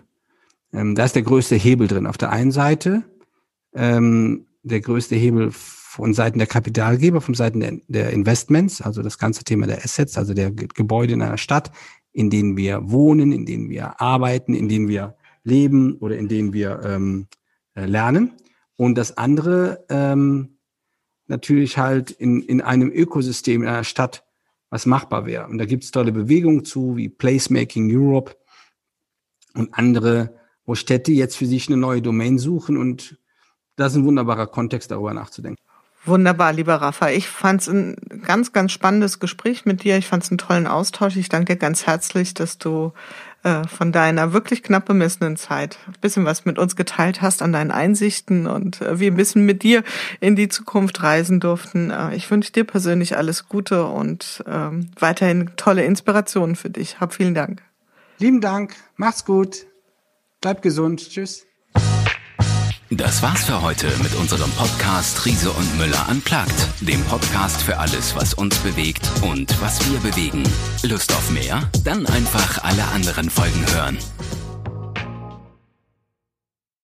ähm, da ist der größte Hebel drin. Auf der einen Seite ähm, der größte Hebel von Seiten der Kapitalgeber, von Seiten der, Investments, also das ganze Thema der Assets, also der Gebäude in einer Stadt, in denen wir wohnen, in denen wir arbeiten, in denen wir leben oder in denen wir ähm, äh, lernen. Und das andere ähm, natürlich halt in, in einem Ökosystem, in einer Stadt, was machbar wäre. Und da gibt es tolle Bewegungen zu, wie Placemaking Europe und andere, wo Städte jetzt für sich eine neue Domain suchen und das ist ein wunderbarer Kontext, darüber nachzudenken. Wunderbar, lieber Rafa. Ich fand es ein ganz, ganz spannendes Gespräch mit dir. Ich fand es einen tollen Austausch. Ich danke dir ganz herzlich, dass du äh, von deiner wirklich knapp bemessenen Zeit ein bisschen was mit uns geteilt hast an deinen Einsichten und äh, wir ein bisschen mit dir in die Zukunft reisen durften. Äh, ich wünsche dir persönlich alles Gute und ähm, weiterhin tolle Inspirationen für dich. Hab vielen Dank. Lieben Dank. Macht's gut. Bleib gesund. Tschüss. Das war's für heute mit unserem Podcast Riese und Müller unplugged, dem Podcast für alles, was uns bewegt und was wir bewegen. Lust auf mehr? Dann einfach alle anderen Folgen hören.